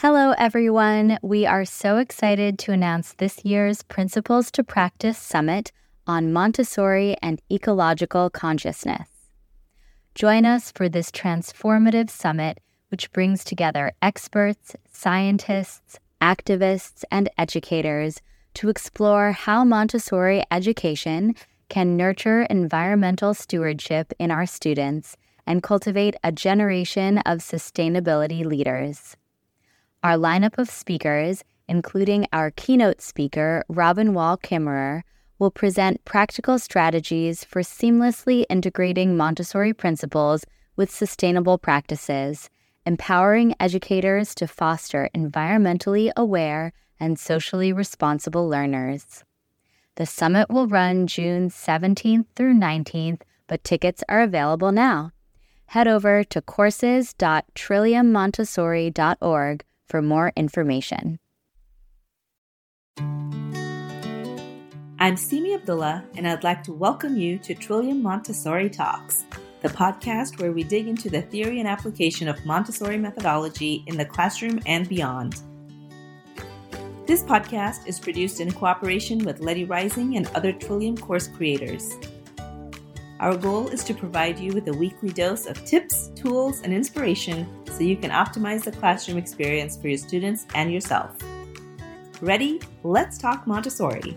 Hello, everyone. We are so excited to announce this year's Principles to Practice Summit on Montessori and Ecological Consciousness. Join us for this transformative summit, which brings together experts, scientists, activists, and educators to explore how Montessori education can nurture environmental stewardship in our students and cultivate a generation of sustainability leaders. Our lineup of speakers, including our keynote speaker, Robin Wall Kimmerer, will present practical strategies for seamlessly integrating Montessori principles with sustainable practices, empowering educators to foster environmentally aware and socially responsible learners. The summit will run June 17th through 19th, but tickets are available now. Head over to courses.trilliummontessori.org for more information. I'm Seemi Abdullah, and I'd like to welcome you to Trillium Montessori Talks, the podcast where we dig into the theory and application of Montessori methodology in the classroom and beyond. This podcast is produced in cooperation with Letty Rising and other Trillium course creators. Our goal is to provide you with a weekly dose of tips, tools, and inspiration so you can optimize the classroom experience for your students and yourself. Ready? Let's talk Montessori.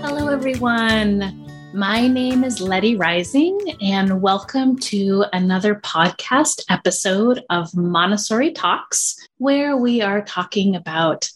Hello, everyone. My name is Letty Rising, and welcome to another podcast episode of Montessori Talks, where we are talking about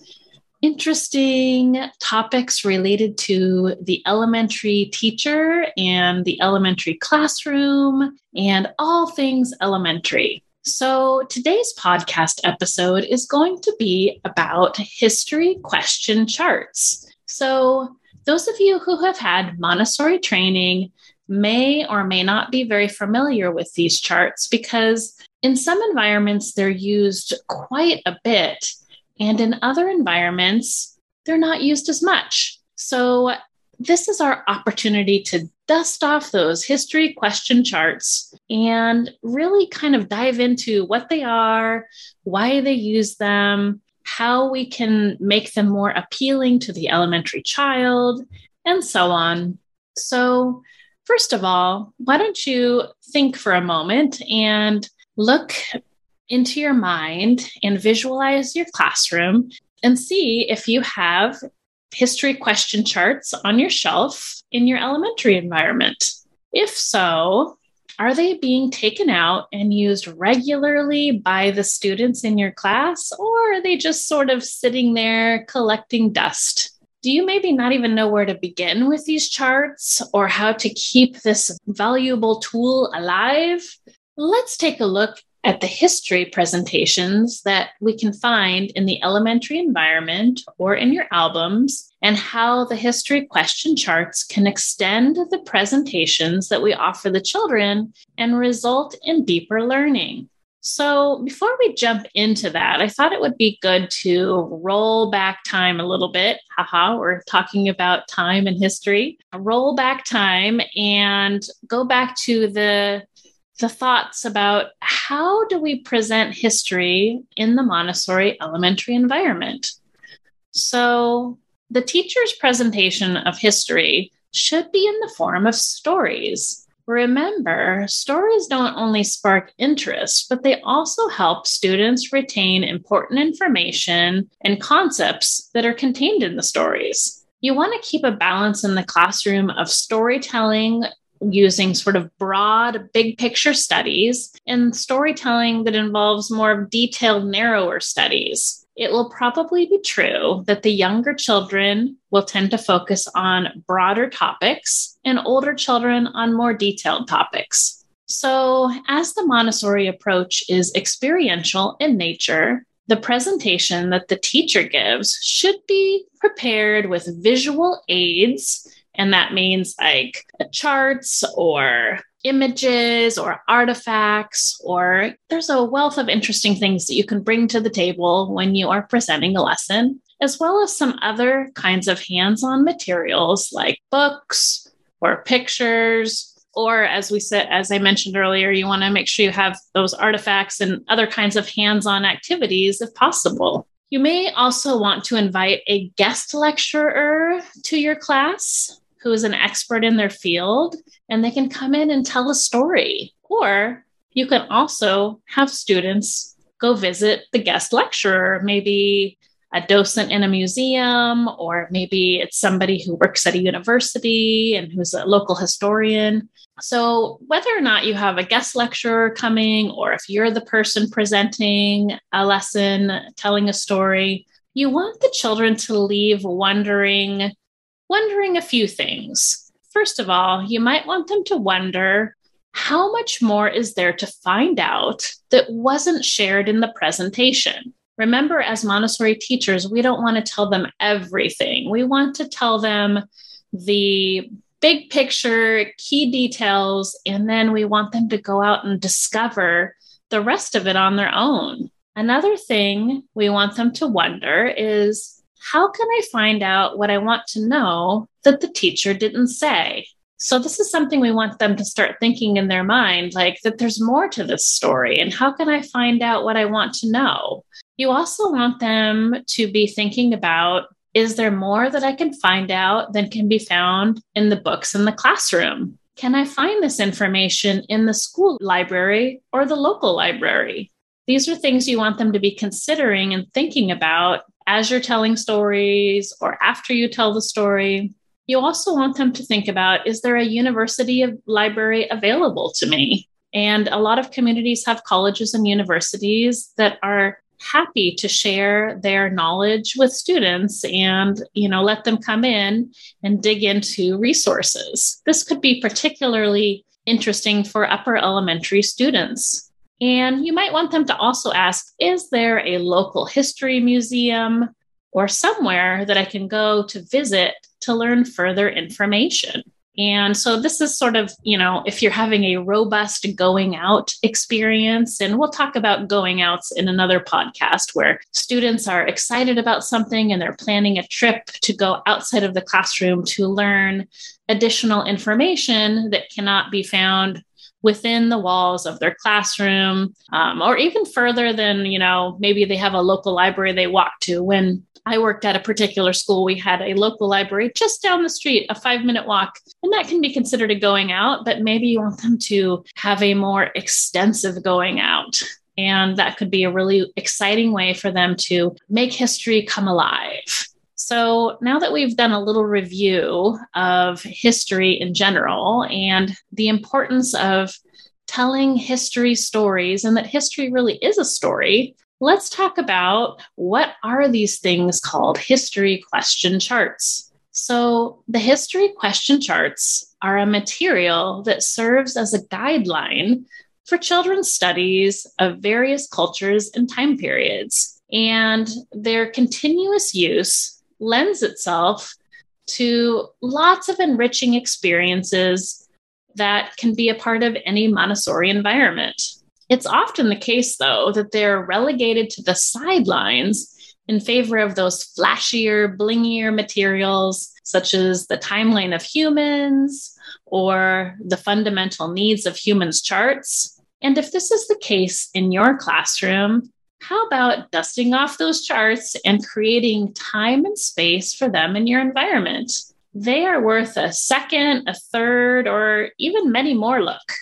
interesting topics related to the elementary teacher and the elementary classroom and all things elementary. So, today's podcast episode is going to be about history question charts. So, those of you who have had Montessori training may or may not be very familiar with these charts because in some environments they're used quite a bit, and in other environments they're not used as much. So, this is our opportunity to dust off those history question charts and really kind of dive into what they are, why they use them, how we can make them more appealing to the elementary child, and so on. So, first of all, why don't you think for a moment and look into your mind and visualize your classroom and see if you have history question charts on your shelf in your elementary environment. If so, are they being taken out and used regularly by the students in your class, or are they just sort of sitting there collecting dust? Do you maybe not even know where to begin with these charts or how to keep this valuable tool alive? Let's take a look at the history presentations that we can find in the elementary environment or in your albums, and how the history question charts can extend the presentations that we offer the children and result in deeper learning. So, before we jump into that, I thought it would be good to roll back time a little bit. Haha, we're talking about time and history. Roll back time and go back to the the thoughts about how do we present history in the Montessori elementary environment. So, the teacher's presentation of history should be in the form of stories. Remember, stories don't only spark interest, but they also help students retain important information and concepts that are contained in the stories. You want to keep a balance in the classroom of storytelling using sort of broad, big picture studies and storytelling that involves more of detailed, narrower studies. It will probably be true that the younger children will tend to focus on broader topics and older children on more detailed topics. So, as the Montessori approach is experiential in nature, the presentation that the teacher gives should be prepared with visual aids and that means like charts or images or artifacts, or there's a wealth of interesting things that you can bring to the table when you are presenting a lesson, as well as some other kinds of hands on materials like books, or pictures. Or as we said as i mentioned earlier you want to make sure you have those artifacts and other kinds of hands-on activities if possible. You may also want to invite a guest lecturer to your class who is an expert in their field and they can come in and tell a story or you can also have students go visit the guest lecturer maybe a docent in a museum, or maybe it's somebody who works at a university and who's a local historian. So, whether or not you have a guest lecturer coming, or if you're the person presenting a lesson, telling a story, you want the children to leave wondering, wondering a few things. First of all, you might want them to wonder how much more is there to find out that wasn't shared in the presentation? Remember, as Montessori teachers, we don't want to tell them everything. We want to tell them the big picture, key details, and then we want them to go out and discover the rest of it on their own. Another thing we want them to wonder is how can I find out what I want to know that the teacher didn't say? So, this is something we want them to start thinking in their mind like that there's more to this story. And how can I find out what I want to know? You also want them to be thinking about is there more that I can find out than can be found in the books in the classroom? Can I find this information in the school library or the local library? These are things you want them to be considering and thinking about as you're telling stories or after you tell the story. You also want them to think about is there a university library available to me? And a lot of communities have colleges and universities that are happy to share their knowledge with students and you know let them come in and dig into resources this could be particularly interesting for upper elementary students and you might want them to also ask is there a local history museum or somewhere that i can go to visit to learn further information? And so this is sort of, you know, if you're having a robust going out experience, and we'll talk about going outs in another podcast where students are excited about something and they're planning a trip to go outside of the classroom to learn additional information that cannot be found within the walls of their classroom um, or even further than you know maybe they have a local library they walk to when I worked at a particular school. We had a local library just down the street, a five minute walk. And that can be considered a going out, but maybe you want them to have a more extensive going out. And that could be a really exciting way for them to make history come alive. So, now that we've done a little review of history in general and the importance of telling history stories and that history really is a story, let's talk about what are these things called history question charts. So, the history question charts are a material that serves as a guideline for children's studies of various cultures and time periods. And their continuous use lends itself to lots of enriching experiences that can be a part of any Montessori environment. It's often the case, though, that they're relegated to the sidelines in favor of those flashier, blingier materials, such as the timeline of humans or the fundamental needs of humans charts. And if this is the case in your classroom, how about dusting off those charts and creating time and space for them in your environment? They are worth a second, a third, or even many more look.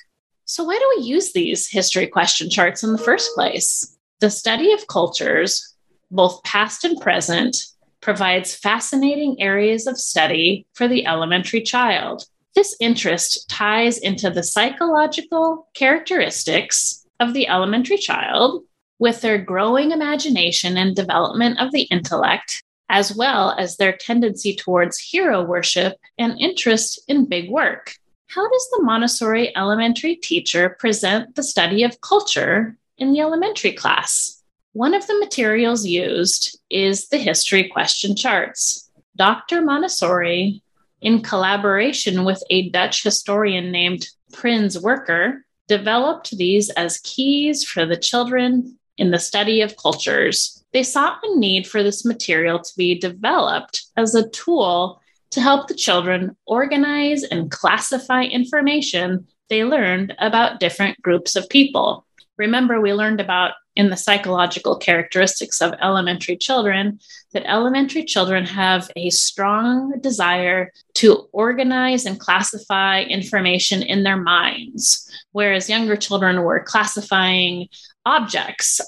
So, why do we use these history question charts in the first place? The study of cultures, both past and present, provides fascinating areas of study for the elementary child. This interest ties into the psychological characteristics of the elementary child with their growing imagination and development of the intellect, as well as their tendency towards hero worship and interest in big work. How does the Montessori elementary teacher present the study of culture in the elementary class? One of the materials used is the history question charts. Dr. Montessori, in collaboration with a Dutch historian named Prins Worker, developed these as keys for the children in the study of cultures. They saw a need for this material to be developed as a tool to help the children organize and classify information they learned about different groups of people. Remember, we learned about in the psychological characteristics of elementary children that elementary children have a strong desire to organize and classify information in their minds, whereas younger children were classifying objects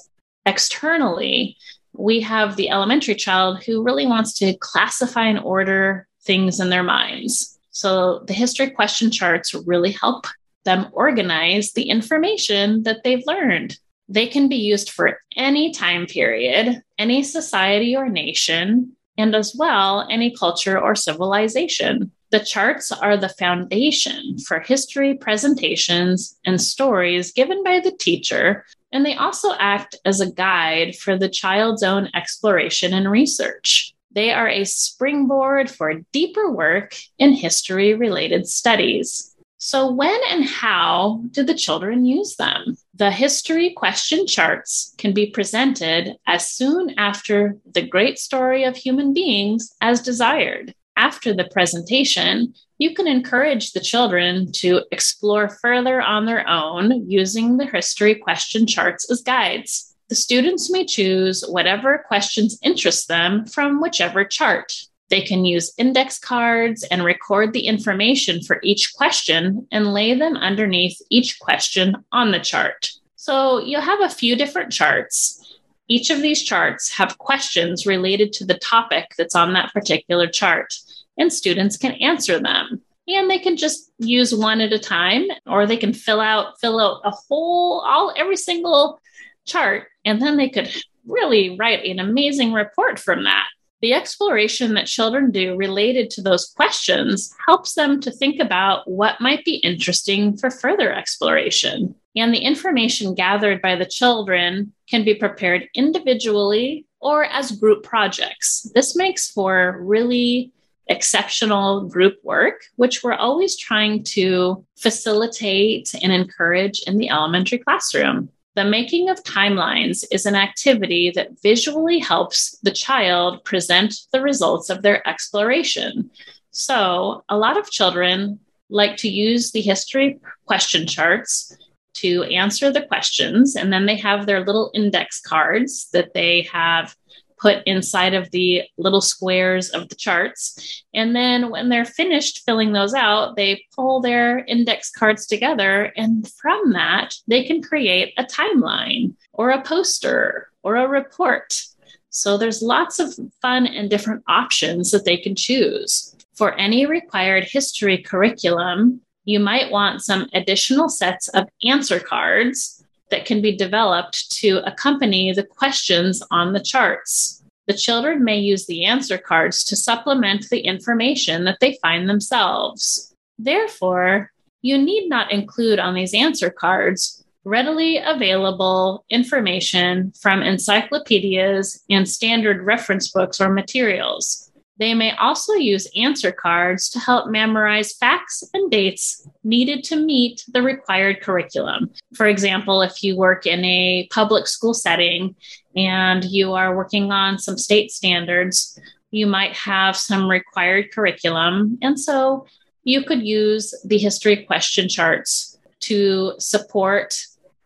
externally. We have the elementary child who really wants to classify and order things in their minds. So the history question charts really help them organize the information that they've learned. They can be used for any time period, any society or nation, and as well, any culture or civilization. The charts are the foundation for history presentations and stories given by the teacher, and they also act as a guide for the child's own exploration and research. They are a springboard for deeper work in history related studies. So, when and how did the children use them? The history question charts can be presented as soon after the great story of human beings as desired. After the presentation, you can encourage the children to explore further on their own using the history question charts as guides. The students may choose whatever questions interest them from whichever chart. They can use index cards and record the information for each question and lay them underneath each question on the chart. So you'll have a few different charts. Each of these charts have questions related to the topic that's on that particular chart, and students can answer them. And they can just use one at a time, or they can fill out fill out a whole all every single chart, and then they could really write an amazing report from that the exploration that children do related to those questions helps them to think about what might be interesting for further exploration. And the information gathered by the children can be prepared individually or as group projects. This makes for really exceptional group work, which we're always trying to facilitate and encourage in the elementary classroom. The making of timelines is an activity that visually helps the child present the results of their exploration. So, a lot of children like to use the history question charts to answer the questions, and then they have their little index cards that they have put inside of the little squares of the charts. And then when they're finished filling those out, they pull their index cards together. And from that, they can create a timeline or a poster or a report. So there's lots of fun and different options that they can choose. For any required history curriculum, you might want some additional sets of answer cards that can be developed to accompany the questions on the charts. The children may use the answer cards to supplement the information that they find themselves. Therefore, you need not include on these answer cards readily available information from encyclopedias and standard reference books or materials. They may also use answer cards to help memorize facts and dates needed to meet the required curriculum. For example, if you work in a public school setting and you are working on some state standards, you might have some required curriculum. And so you could use the history question charts to support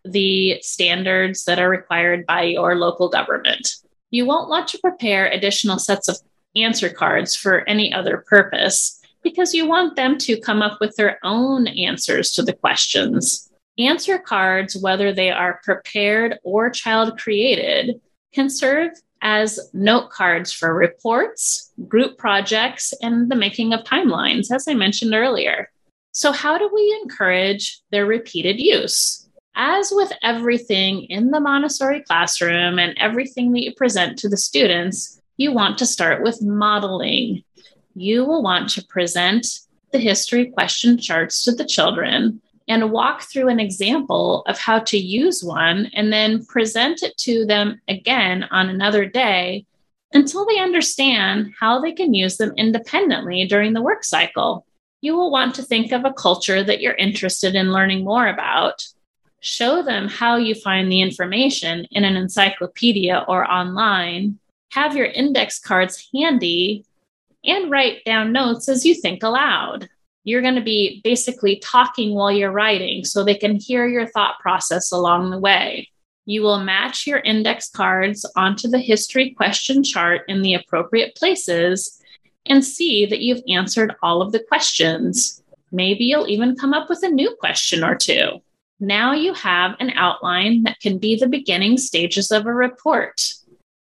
the standards that are required by your local government. You won't want to prepare additional sets of answer cards for any other purpose because you want them to come up with their own answers to the questions. Answer cards, whether they are prepared or child created, can serve as note cards for reports, group projects, and the making of timelines, as I mentioned earlier. So, how do we encourage their repeated use? As with everything in the Montessori classroom and everything that you present to the students, you want to start with modeling. You will want to present the history question charts to the children and walk through an example of how to use one and then present it to them again on another day until they understand how they can use them independently during the work cycle. You will want to think of a culture that you're interested in learning more about. Show them how you find the information in an encyclopedia or online have your index cards handy and write down notes as you think aloud. You're going to be basically talking while you're writing so they can hear your thought process along the way. You will match your index cards onto the history question chart in the appropriate places and see that you've answered all of the questions. Maybe you'll even come up with a new question or two. Now you have an outline that can be the beginning stages of a report.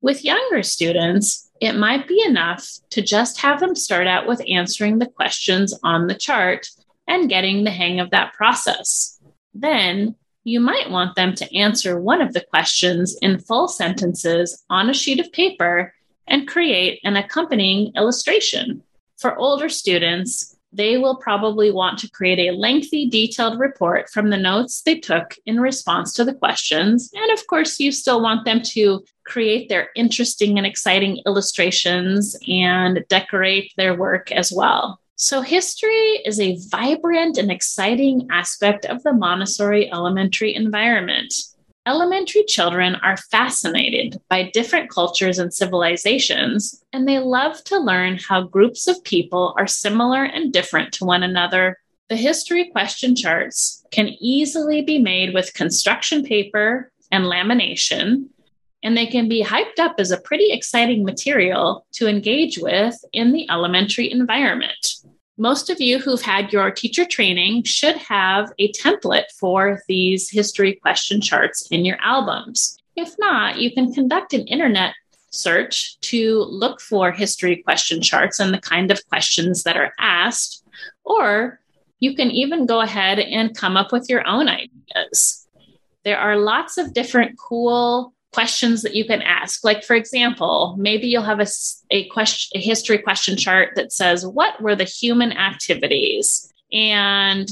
With younger students, it might be enough to just have them start out with answering the questions on the chart and getting the hang of that process. Then you might want them to answer one of the questions in full sentences on a sheet of paper and create an accompanying illustration. For older students, they will probably want to create a lengthy, detailed report from the notes they took in response to the questions. And of course, you still want them to create their interesting and exciting illustrations and decorate their work as well. So, history is a vibrant and exciting aspect of the Montessori elementary environment. Elementary children are fascinated by different cultures and civilizations, and they love to learn how groups of people are similar and different to one another. The history question charts can easily be made with construction paper and lamination, and they can be hyped up as a pretty exciting material to engage with in the elementary environment most of you who've had your teacher training should have a template for these history question charts in your albums. If not, you can conduct an internet search to look for history question charts and the kind of questions that are asked, or you can even go ahead and come up with your own ideas. There are lots of different cool questions that you can ask. Like, for example, maybe you'll have a, a question, a history question chart that says, What were the human activities? And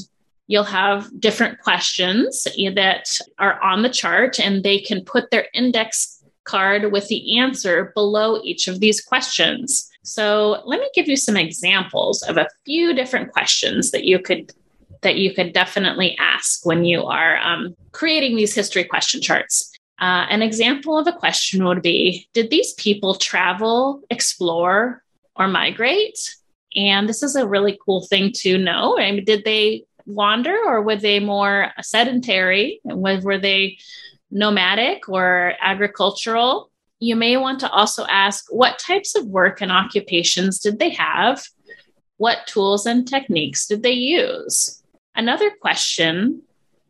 you'll have different questions that are on the chart, and they can put their index card with the answer below each of these questions. So, let me give you some examples of a few different questions that you could that you could definitely ask when you are um, creating these history question charts. Uh, an example of a question would be Did these people travel, explore, or migrate? And this is a really cool thing to know. I mean, did they wander or were they more sedentary? Were they nomadic or agricultural? You may want to also ask what types of work and occupations did they have? What tools and techniques did they use? Another question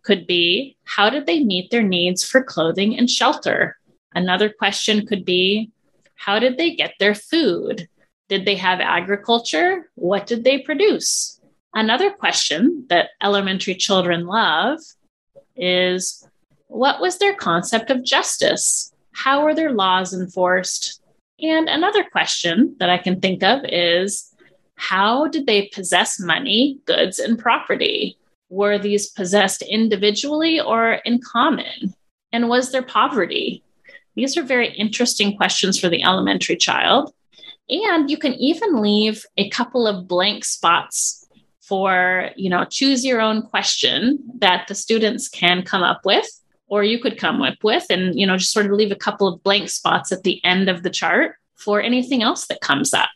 could be how did they meet their needs for clothing and shelter? Another question could be how did they get their food? Did they have agriculture? What did they produce? Another question that elementary children love is what was their concept of justice? How were their laws enforced? And another question that I can think of is how did they possess money, goods, and property? Were these possessed individually or in common? And was there poverty? These are very interesting questions for the elementary child. And you can even leave a couple of blank spots for, you know, choose your own question that the students can come up with, or you could come up with, and, you know, just sort of leave a couple of blank spots at the end of the chart for anything else that comes up.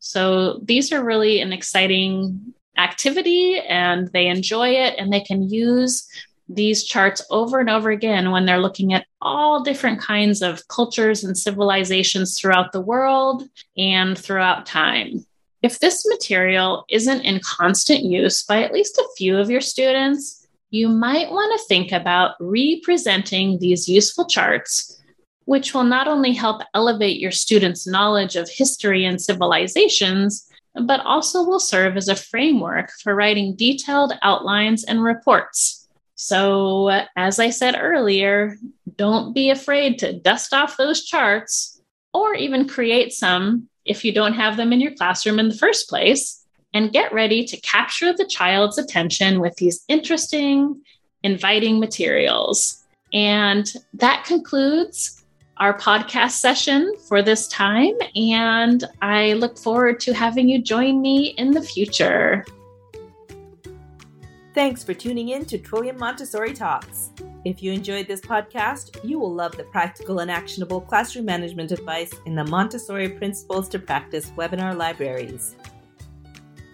So these are really an exciting activity and they enjoy it and they can use these charts over and over again when they're looking at all different kinds of cultures and civilizations throughout the world and throughout time. If this material isn't in constant use by at least a few of your students, you might want to think about representing these useful charts, which will not only help elevate your students' knowledge of history and civilizations, but also will serve as a framework for writing detailed outlines and reports. So, as I said earlier, don't be afraid to dust off those charts or even create some if you don't have them in your classroom in the first place. And get ready to capture the child's attention with these interesting, inviting materials. And that concludes our podcast session for this time, and I look forward to having you join me in the future. Thanks for tuning in to Trillium Montessori Talks. If you enjoyed this podcast, you will love the practical and actionable classroom management advice in the Montessori Principles to Practice webinar libraries.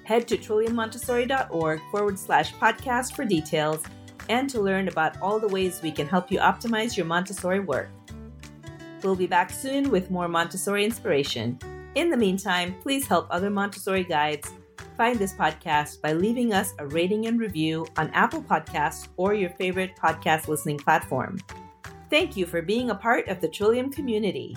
Head to trilliummontessori.org forward slash podcast for details and to learn about all the ways we can help you optimize your Montessori work. We'll be back soon with more Montessori inspiration. In the meantime, please help other Montessori guides find this podcast by leaving us a rating and review on Apple Podcasts or your favorite podcast listening platform. Thank you for being a part of the Trillium community.